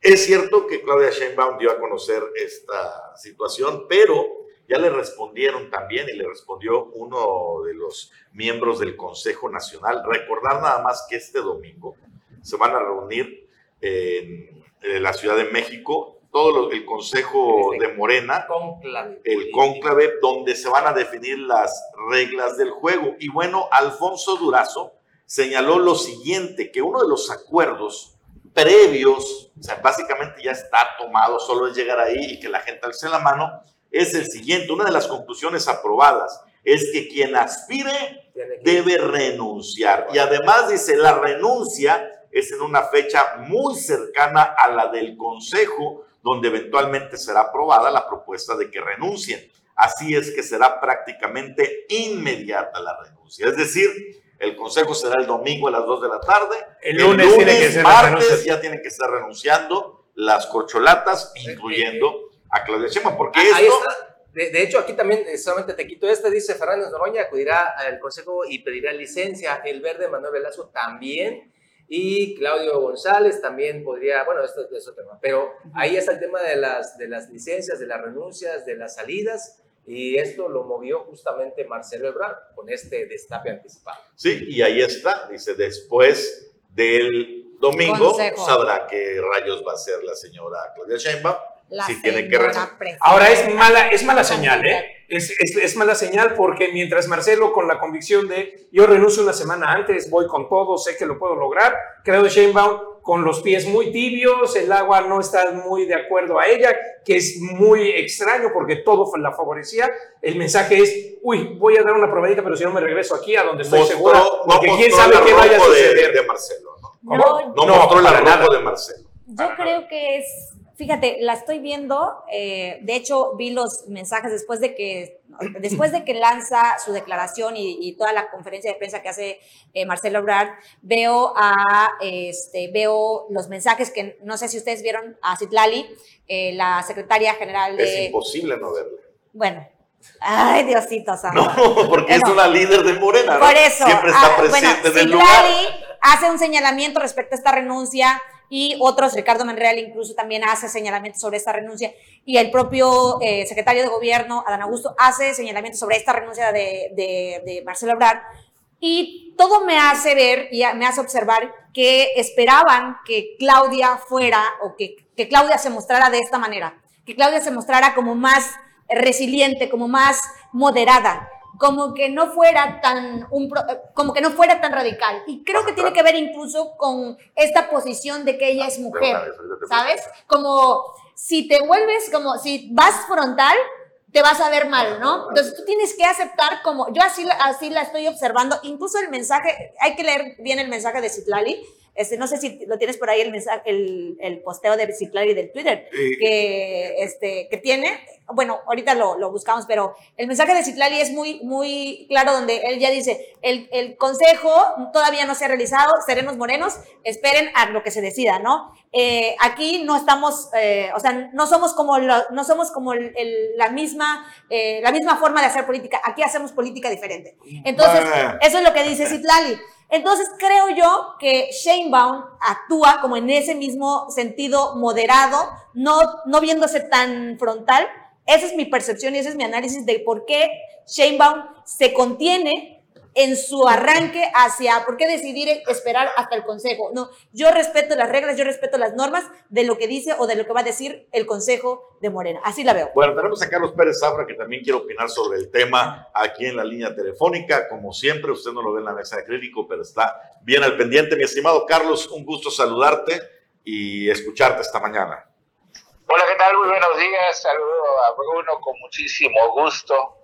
Es cierto que Claudia Sheinbaum dio a conocer esta situación, pero ya le respondieron también y le respondió uno de los miembros del Consejo Nacional. Recordar nada más que este domingo se van a reunir en, en la Ciudad de México todo lo- el Consejo de Morena, Conclave. el cónclave, donde se van a definir las reglas del juego. Y bueno, Alfonso Durazo señaló lo siguiente, que uno de los acuerdos previos, o sea, básicamente ya está tomado, solo es llegar ahí y que la gente alce la mano, es el siguiente, una de las conclusiones aprobadas es que quien aspire debe renunciar. Y además dice, la renuncia es en una fecha muy cercana a la del Consejo, donde eventualmente será aprobada la propuesta de que renuncien. Así es que será prácticamente inmediata la renuncia. Es decir, el Consejo será el domingo a las 2 de la tarde. El lunes tiene que ser la martes ya tienen que estar renunciando las corcholatas, incluyendo a Claudia Sheinbaum, porque esto... Ah, está. De, de hecho, aquí también eh, solamente te quito esta, dice Fernández Noroña, acudirá al Consejo y pedirá licencia. El verde Manuel Velasco también. Y Claudio González también podría, bueno, esto es otro tema, pero ahí está el tema de las, de las licencias, de las renuncias, de las salidas, y esto lo movió justamente Marcelo Ebrard con este destape anticipado. Sí, y ahí está, dice, después del domingo Consejo. sabrá qué rayos va a hacer la señora Claudia Sheinbaum, La si tiene que. Ahora es mala, es mala señal, ¿eh? Es, es, es mala señal porque mientras Marcelo con la convicción de yo renuncio una semana antes, voy con todo, sé que lo puedo lograr, creo Sheinbaum con los pies muy tibios, el agua no está muy de acuerdo a ella, que es muy extraño porque todo la favorecía. El mensaje es, uy, voy a dar una probadita, pero si no me regreso aquí a donde estoy Mostró- segura, no porque quién mostró sabe qué vaya a arrojo de- suceder. De, Marcelo, ¿no? No, No, No, mostró el arrojo nada. de Marcelo. Yo creo que es, fíjate, la estoy viendo, eh, de hecho vi los mensajes después de que, después de que lanza su declaración y, y toda la conferencia de prensa que hace eh, Marcelo Ebrard, veo a, este, veo los mensajes que, no sé si ustedes vieron a Citlali, eh, la secretaria general Es de, imposible no verla. bueno, ay Diosito santo. No, porque es una líder de Morena, ¿no? Por eso. Siempre está ah, presente bueno, en el lugar. Citlali hace un señalamiento respecto a esta renuncia y otros, Ricardo Monreal incluso también hace señalamientos sobre esta renuncia. Y el propio eh, secretario de gobierno, Adán Augusto, hace señalamientos sobre esta renuncia de, de, de Marcelo Ebrard. Y todo me hace ver y me hace observar que esperaban que Claudia fuera o que, que Claudia se mostrara de esta manera, que Claudia se mostrara como más resiliente, como más moderada como que no fuera tan un, como que no fuera tan radical. Y creo que tiene que ver incluso con esta posición de que ella es mujer sabes como si te vuelves como si vas frontal te vas a ver mal, ¿no? Entonces tú tienes que aceptar como, yo así, así la estoy observando, incluso el mensaje, hay que leer bien el mensaje de Citlali, este, no sé si lo tienes por ahí el, mensaje, el, el posteo de Citlali del Twitter que, este, que tiene. Bueno, ahorita lo, lo, buscamos, pero el mensaje de Citlali es muy, muy claro donde él ya dice, el, el consejo todavía no se ha realizado, seremos morenos, esperen a lo que se decida, ¿no? Eh, aquí no estamos, eh, o sea, no somos como, no somos como el, la, misma, eh, la misma forma de hacer política, aquí hacemos política diferente. Entonces, eso es lo que dice Citlali. Entonces creo yo que Baum actúa como en ese mismo sentido moderado, no, no viéndose tan frontal. Esa es mi percepción y ese es mi análisis de por qué Baum se contiene en su arranque hacia por qué decidir esperar hasta el consejo. No, yo respeto las reglas, yo respeto las normas de lo que dice o de lo que va a decir el consejo de Morena. Así la veo. Bueno, tenemos a Carlos Pérez Zafra que también quiere opinar sobre el tema aquí en la línea telefónica. Como siempre, usted no lo ve en la mesa de crítico, pero está bien al pendiente. Mi estimado Carlos, un gusto saludarte y escucharte esta mañana. Hola, ¿qué tal? Muy buenos días. Saludo a Bruno con muchísimo gusto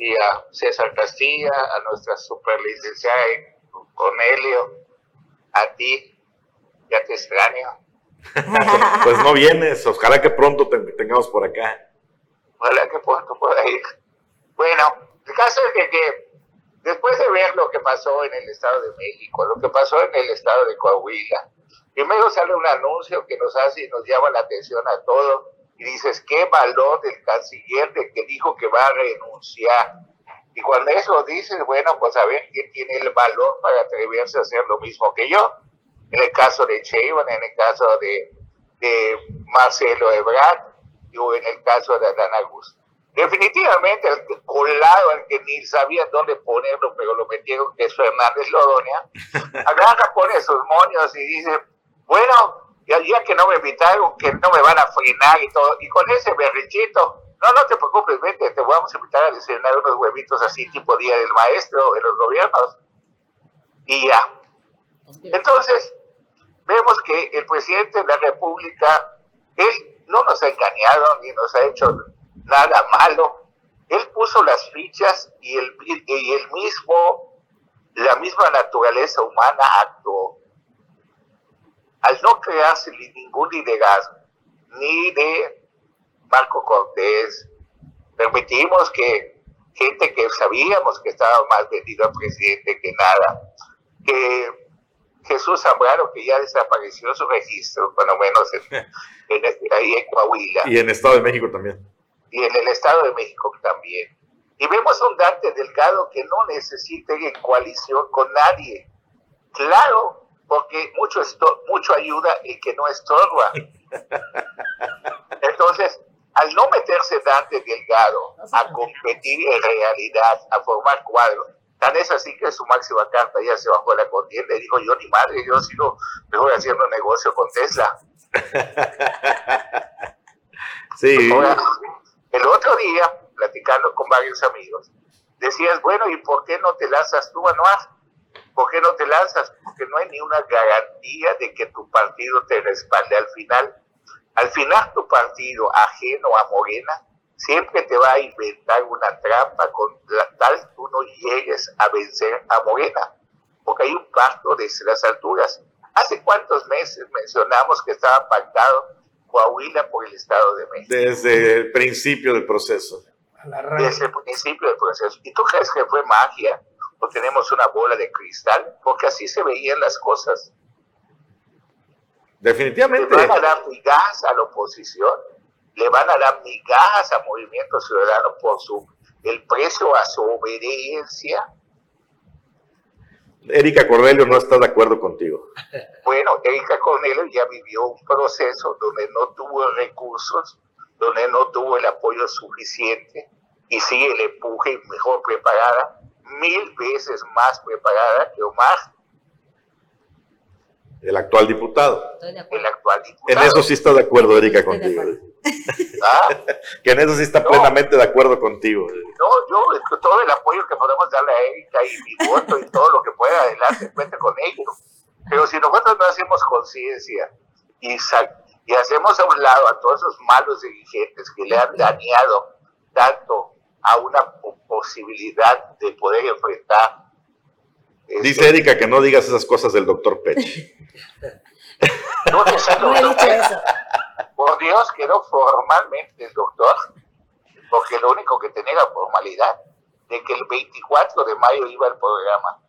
y a César Castilla, a nuestra superlicenciada Cornelio, a ti, ya te extraño. pues no vienes, ojalá que pronto te tengamos por acá. Ojalá que pronto pueda ir. Bueno, el caso es que, después de ver lo que pasó en el Estado de México, lo que pasó en el Estado de Coahuila, primero sale un anuncio que nos hace y nos llama la atención a todos y dices, qué valor del canciller de que dijo que va a renunciar. Y cuando eso dices, bueno, pues a ver quién tiene el valor para atreverse a hacer lo mismo que yo. En el caso de Cheyenne, en el caso de, de Marcelo Ebrard, o en el caso de Adán Augusto. Definitivamente el colado al que ni sabía dónde ponerlo, pero lo metieron, que es Fernández Lodonia, agarra, pone esos moños y dice, bueno, y al día que no me invitaron, que no me van a frenar y todo, y con ese berrichito, no, no te preocupes, vete, te vamos a invitar a desayunar unos huevitos así, tipo Día del Maestro de los gobiernos, y ya. Entonces, vemos que el presidente de la República, él no nos ha engañado ni nos ha hecho nada malo, él puso las fichas y el, y el mismo, la misma naturaleza humana actuó al no crearse ningún liderazgo, ni de Marco Cortés, permitimos que gente que sabíamos que estaba más vendido al presidente que nada, que Jesús Zambrano, que ya desapareció su registro, por lo menos en, este, ahí en Coahuila. Y en el Estado de México también. Y en el Estado de México también. Y vemos a un Dante Delgado que no necesita ir en coalición con nadie. Claro, porque mucho, esto, mucho ayuda y que no estorba. Entonces, al no meterse Dante Delgado a competir en realidad, a formar cuadros, tan es así que su máxima carta ya se bajó a la contienda y dijo, yo ni madre, yo sigo mejor haciendo negocio con Tesla. sí. el otro día, platicando con varios amigos, decías, bueno, ¿y por qué no te lanzas tú, Anuar? ¿Por qué no te lanzas? Porque no hay ni una garantía de que tu partido te respalde al final. Al final tu partido, ajeno a Morena, siempre te va a inventar una trampa con la tal tú no llegues a vencer a Morena, porque hay un pacto desde las alturas. ¿Hace cuántos meses mencionamos que estaba pactado Coahuila por el Estado de México? Desde el principio del proceso. Desde el principio del proceso. ¿Y tú crees que fue magia? O tenemos una bola de cristal, porque así se veían las cosas. Definitivamente. Le van a dar migajas a la oposición, le van a dar migajas a Movimiento Ciudadano por su el precio a su obediencia. Erika Cornelio no está de acuerdo contigo. Bueno, Erika Cornelio ya vivió un proceso donde no tuvo recursos, donde no tuvo el apoyo suficiente y sigue el empuje mejor preparada mil veces más preparada que Omar. El actual diputado. El actual diputado. En eso sí está de acuerdo, Erika, contigo. ¿Ah? que en eso sí está plenamente de acuerdo contigo. No, yo todo el apoyo que podemos darle a Erika y mi voto y todo lo que pueda adelante, cuente con ello. Pero si nosotros no hacemos conciencia y, y hacemos a un lado a todos esos malos dirigentes que le han dañado tanto a una po- posibilidad de poder enfrentar. este, Dice Erika que no digas esas cosas del doctor Pech. no te No he dicho eso. Por Dios, quedó formalmente el doctor, porque lo único que tenía era formalidad, de que el 24 de mayo iba al programa.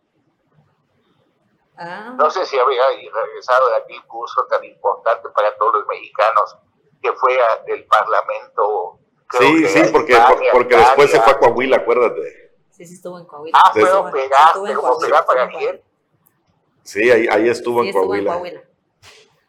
Ah. No sé si había regresado de aquel curso tan importante para todos los mexicanos, que fue del Parlamento. Sí, sí, porque, porque después se fue a Coahuila, acuérdate. Sí, sí, estuvo en Coahuila. Ah, fue operar, operar para quién? Sí, ahí, ahí estuvo Sí, en estuvo en Coahuila. Coahuila.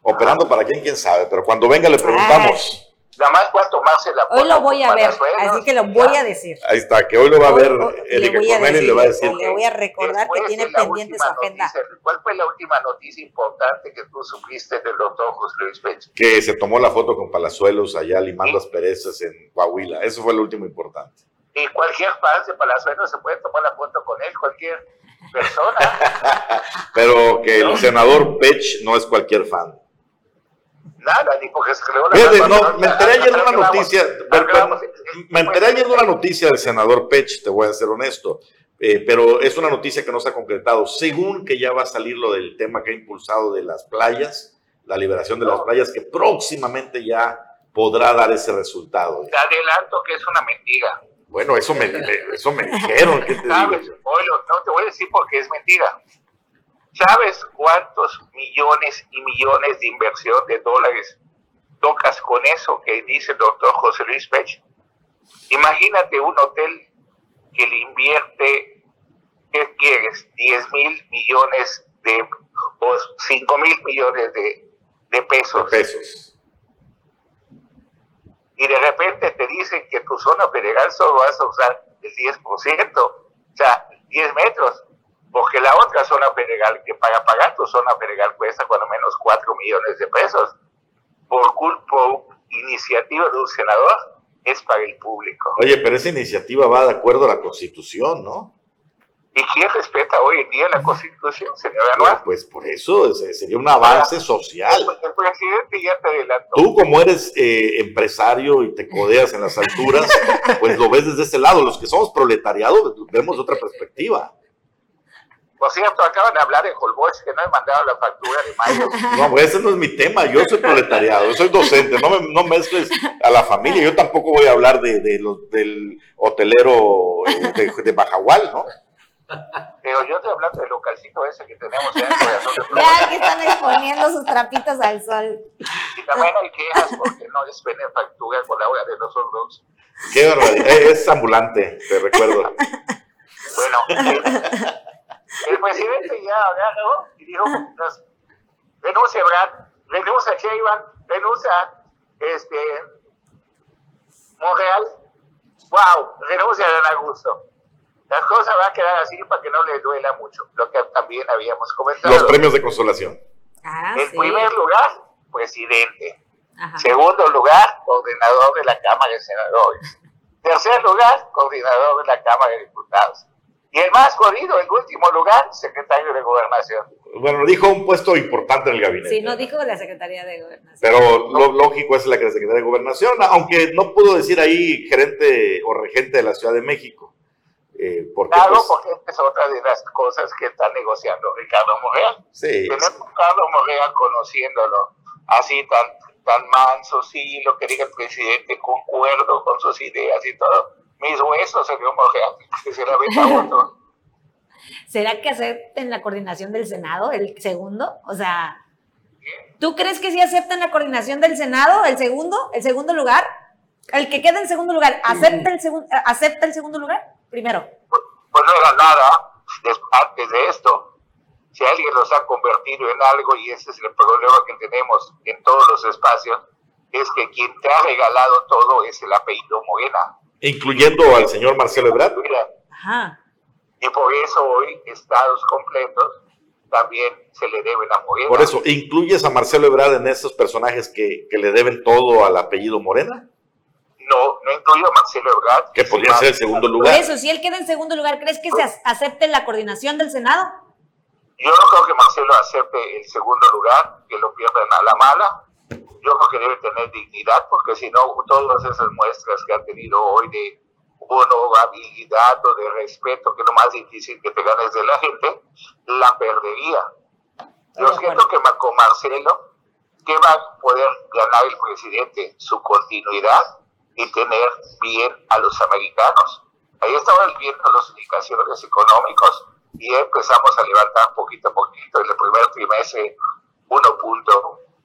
Operando para quién, quién sabe, pero cuando venga le preguntamos. Nada más va a tomarse la Hoy lo voy a ver, así que lo voy a decir. Ahí está, que hoy lo va a ver Erika le voy a Cornelio y le va a decir. le voy a recordar que tiene de pendiente su agenda. noticia, ¿Cuál fue la última noticia importante que tú supiste del doctor José Luis Pech? que se tomó la foto con Palazuelos allá limando asperezas en Coahuila. Eso fue lo último importante. Y cualquier fan de Palazuelos se puede tomar la foto con él, cualquier persona. Pero que el senador Pech no es cualquier fan. Nada, ni porque se creó la Fíjate, no, me enteré ayer de una que noticia, pero- que pero- me enteré ayer de una noticia del senador Pech, te voy a ser honesto, eh, pero es una noticia que no se ha concretado. Según que ya va a salir lo del tema que ha impulsado de las playas, la liberación de las playas, que próximamente ya podrá dar ese resultado. Te adelanto que es una mentira. Bueno, eso me, me- eso me dijeron, ¿qué te digo? No te voy a decir porque es mentira. ¿Sabes cuántos millones y millones de inversión de dólares tocas con eso que dice el doctor José Luis Pech? Imagínate un hotel que le invierte, ¿qué quieres? 10 mil millones de, o 5 mil millones de, de pesos. Pesos. y de repente te dicen que tu zona federal solo vas a usar el 10%, o sea, 10 metros, porque la otra zona federal, que para pagar tu zona federal cuesta cuando menos 4 millones de pesos, por culpa, por iniciativa de un senador, es para el público. Oye, pero esa iniciativa va de acuerdo a la Constitución, ¿no? ¿Y quién respeta hoy en día la Constitución, señor Pues, Anuar? pues por eso sería un avance social. El presidente ya te adelantó. Tú como eres eh, empresario y te codeas en las alturas, pues lo ves desde ese lado. Los que somos proletariado vemos otra perspectiva. Por cierto, acaban de hablar de Holbox, que no he mandado la factura de mayo. No, pues ese no es mi tema. Yo soy proletariado, yo soy docente. No, me, no mezcles a la familia. Yo tampoco voy a hablar de, de los, del hotelero eh, de, de Bajagual, ¿no? Pero yo estoy hablando del localcito ese que tenemos en el corazón de Vean que están exponiendo sus trapitos al sol. Y también hay quejas porque no les venden factura con la hora de los dogs. Qué barbaridad. Eh, Es ambulante, te recuerdo. Bueno, el, el presidente ya agarró y dijo, renuncia Brad, renuncia Sheinbaum, renuncia este, Monreal, wow, renuncia Dan Augusto. La cosa va a quedar así para que no le duela mucho, lo que también habíamos comentado. Los premios de consolación. Ah, en sí. primer lugar, presidente. Ajá. Segundo lugar, coordinador de la Cámara de Senadores. Tercer lugar, coordinador de la Cámara de Diputados. Y el más jodido, en último lugar, secretario de Gobernación. Bueno, dijo un puesto importante en el gabinete. Sí, no dijo la Secretaría de Gobernación. Pero lo lógico es la que la Secretaría de Gobernación, aunque no pudo decir ahí gerente o regente de la Ciudad de México. Eh, porque Claro, pues, porque esta es otra de las cosas que está negociando Ricardo Monreal. sí, Tener a Ricardo Monreal conociéndolo así tan, tan manso, sí, lo que diga el presidente, concuerdo con sus ideas y todo. Mis huesos, se para otro. ¿Será que acepten la coordinación del Senado, el segundo? O sea, ¿tú crees que sí aceptan la coordinación del Senado, el segundo, el segundo lugar? El que queda en segundo lugar, ¿acepta el, segun- ¿acepta el segundo lugar? Primero. pues no era nada antes de esto. Si alguien los ha convertido en algo, y ese es el problema que tenemos en todos los espacios, es que quien te ha regalado todo es el apellido Morena. Incluyendo al señor Marcelo Ebrard. Mira, Ajá. y por eso hoy estados completos también se le deben a Morena. Por eso, ¿incluyes a Marcelo Ebrard en esos personajes que, que le deben todo al apellido Morena? no, no incluyo a Marcelo Ebrard. Que podría ser el segundo Por lugar. eso, si él queda en segundo lugar, ¿crees que se ac- acepte la coordinación del Senado? Yo no creo que Marcelo acepte el segundo lugar, que lo pierdan a la mala. Yo creo que debe tener dignidad, porque si no, todas esas muestras que ha tenido hoy de honorabilidad o de respeto, que es lo más difícil que te ganes de la gente, la perdería. Yo siento que con Marcelo, ¿qué va a poder ganar el presidente? Su continuidad y tener bien a los americanos. Ahí estamos viendo los indicadores económicos y empezamos a levantar poquito a poquito. En el primer trimestre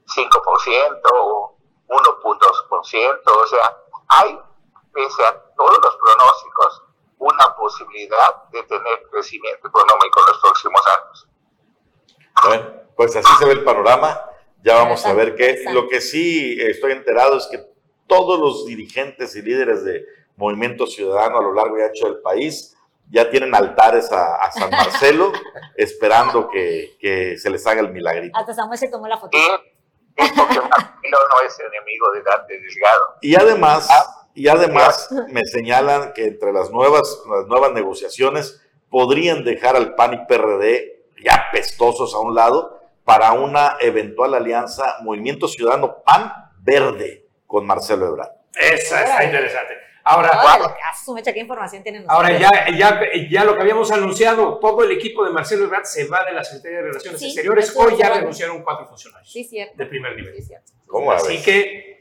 1.5% o 1.2%. O sea, hay, pese a todos los pronósticos, una posibilidad de tener crecimiento económico en los próximos años. Bueno, pues así se ve el panorama. Ya vamos a ver qué. Lo que sí estoy enterado es que todos los dirigentes y líderes de Movimiento Ciudadano a lo largo y ancho del país ya tienen altares a, a San Marcelo esperando que, que se les haga el milagrito. Hasta Samuel se tomó la foto. Porque Marcelo no es enemigo de Dante Delgado. Y además, y además me señalan que entre las nuevas, las nuevas negociaciones podrían dejar al PAN y PRD ya pestosos a un lado para una eventual alianza Movimiento Ciudadano PAN Verde con Marcelo Ebrard. Esa está interesante. Ahora, ah, mecha, ¿qué información tienen ahora ya, ya, ya lo que habíamos anunciado, todo el equipo de Marcelo Ebrard se va de la Secretaría de Relaciones Sí, Exteriores. Hoy ya renunciaron cuatro funcionarios Sí, cierto. de primer nivel. Sí, cierto. ¿Cómo Así ves? que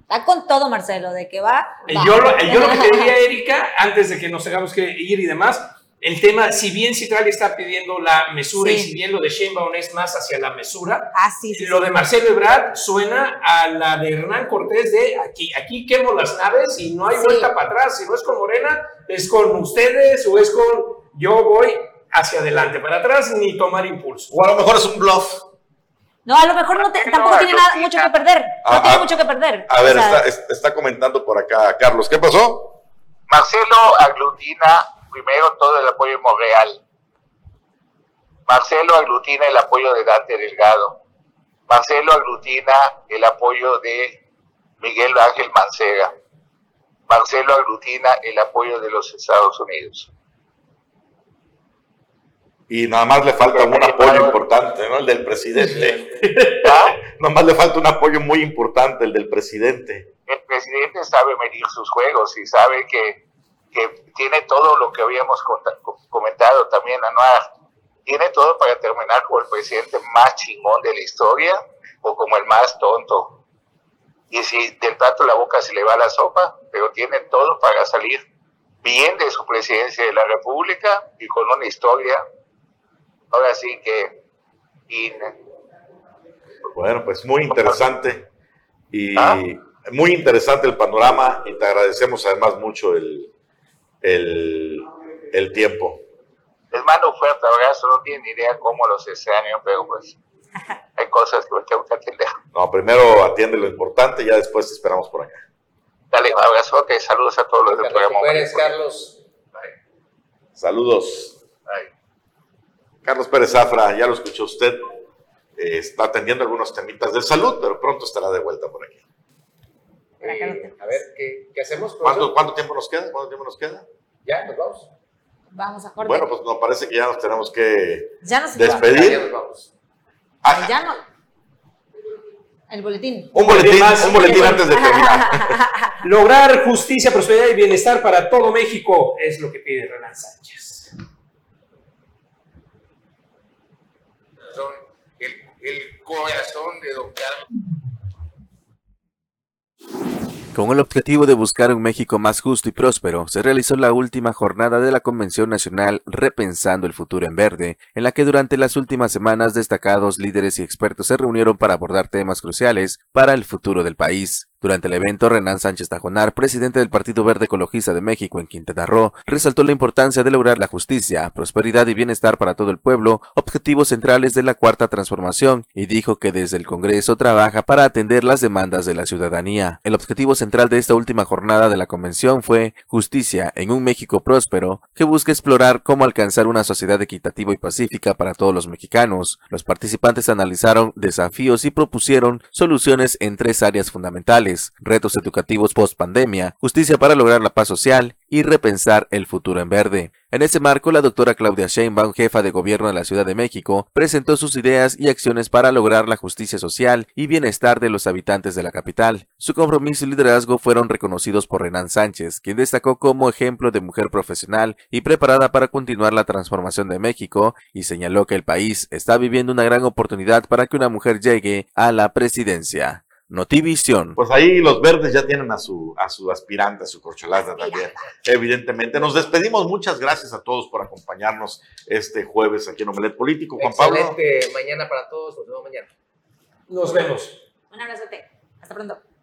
Está con todo, Marcelo, de que va. Eh, va. Yo lo, yo lo que te diría, Erika, antes de que nos tengamos que ir y demás, el tema, si bien Citralia está pidiendo la mesura y si bien lo de Sheinbaum es más hacia la mesura, Ah, sí, sí. lo sí. de Marcelo Ebrard suena a la de Hernán Cortés de aquí, aquí quemo las naves y no hay Sí. vuelta para atrás. Si no es con Morena, es con ustedes o es con yo voy hacia adelante, para atrás ni tomar impulso. O a lo mejor es un bluff. No, a lo mejor no te- No, tampoco tiene nada, mucho que perder. No Ah, tiene ah, mucho que perder. A ver, O sea, está, es- está comentando por acá Carlos. ¿Qué pasó? Marcelo aglutina primero todo el apoyo Monreal. Marcelo aglutina el apoyo de Dante Delgado. Marcelo aglutina el apoyo de Miguel Ángel Mancera. Marcelo aglutina el apoyo de los Estados Unidos. Y nada más le falta un apoyo importante, ¿no? El del presidente. ¿Ah? Nada más le falta un apoyo muy importante, el del presidente. El presidente sabe medir sus juegos y sabe que, que tiene todo lo que habíamos comentado también, Anuar. Tiene todo para terminar como el presidente más chingón de la historia o como el más tonto. Y si del plato la boca se le va la sopa, pero tiene todo para salir bien de su presidencia de la República y con una historia, ahora sí que, in- Bueno, pues muy interesante y Ah. muy interesante el panorama y te agradecemos además mucho el, el, el tiempo. Les mando un fuerte abrazo, no tienen ni idea cómo los extraño, pero pues hay cosas que tengo que atender. No, primero atiende lo importante, ya después te esperamos por acá. Dale, un abrazote, saludos a todos los del Que programa. Carlos. Saludos. Ay. Carlos Pérez Zafra, ya lo escuchó usted, eh, está atendiendo algunos temitas de salud, pero pronto estará de vuelta por aquí. Eh, a ver, ¿qué, qué hacemos? ¿Cuánto, tiempo nos queda? ¿Cuánto tiempo nos queda? Ya, nos vamos. Vamos a corte. Bueno, pues nos parece que ya nos tenemos que ya nos despedir. Ya, ya nos vamos. Ah, Ya no. El boletín. un boletín, más. un boletín antes de terminar. Lograr justicia, prosperidad y bienestar para todo México es lo que pide Renan Sánchez. El, el corazón de don Carlos. Con el objetivo de buscar un México más justo y próspero, se realizó la última jornada de la Convención Nacional Repensando el Futuro en Verde, en la que durante las últimas semanas destacados líderes y expertos se reunieron para abordar temas cruciales para el futuro del país. Durante el evento, Renan Sánchez Tajonar, presidente del Partido Verde Ecologista de México en Quintana Roo, resaltó la importancia de lograr la justicia, prosperidad y bienestar para todo el pueblo, objetivos centrales de la Cuarta Transformación, y dijo que desde el Congreso trabaja para atender las demandas de la ciudadanía. El objetivo central de esta última jornada de la convención fue justicia en un México próspero, que busca explorar cómo alcanzar una sociedad equitativa y pacífica para todos los mexicanos. Los participantes analizaron desafíos y propusieron soluciones en tres áreas fundamentales retos educativos post pandemia, justicia para lograr la paz social y repensar el futuro en verde. En ese marco, la doctora Claudia Sheinbaum, jefa de gobierno de la Ciudad de México, presentó sus ideas y acciones para lograr la justicia social y bienestar de los habitantes de la capital. Su compromiso y liderazgo fueron reconocidos por Renan Sánchez, quien destacó como ejemplo de mujer profesional y preparada para continuar la transformación de México y señaló que el país está viviendo una gran oportunidad para que una mujer llegue a la presidencia. Notivisión. Pues ahí los verdes ya tienen a su, a su aspirante, a su corcholata también, evidentemente. Nos despedimos, muchas gracias a todos por acompañarnos este jueves aquí en Omelet Político. Juan Pablo. Excelente mañana para todos, nos vemos mañana. Nos vemos. Un abrazote. Hasta pronto.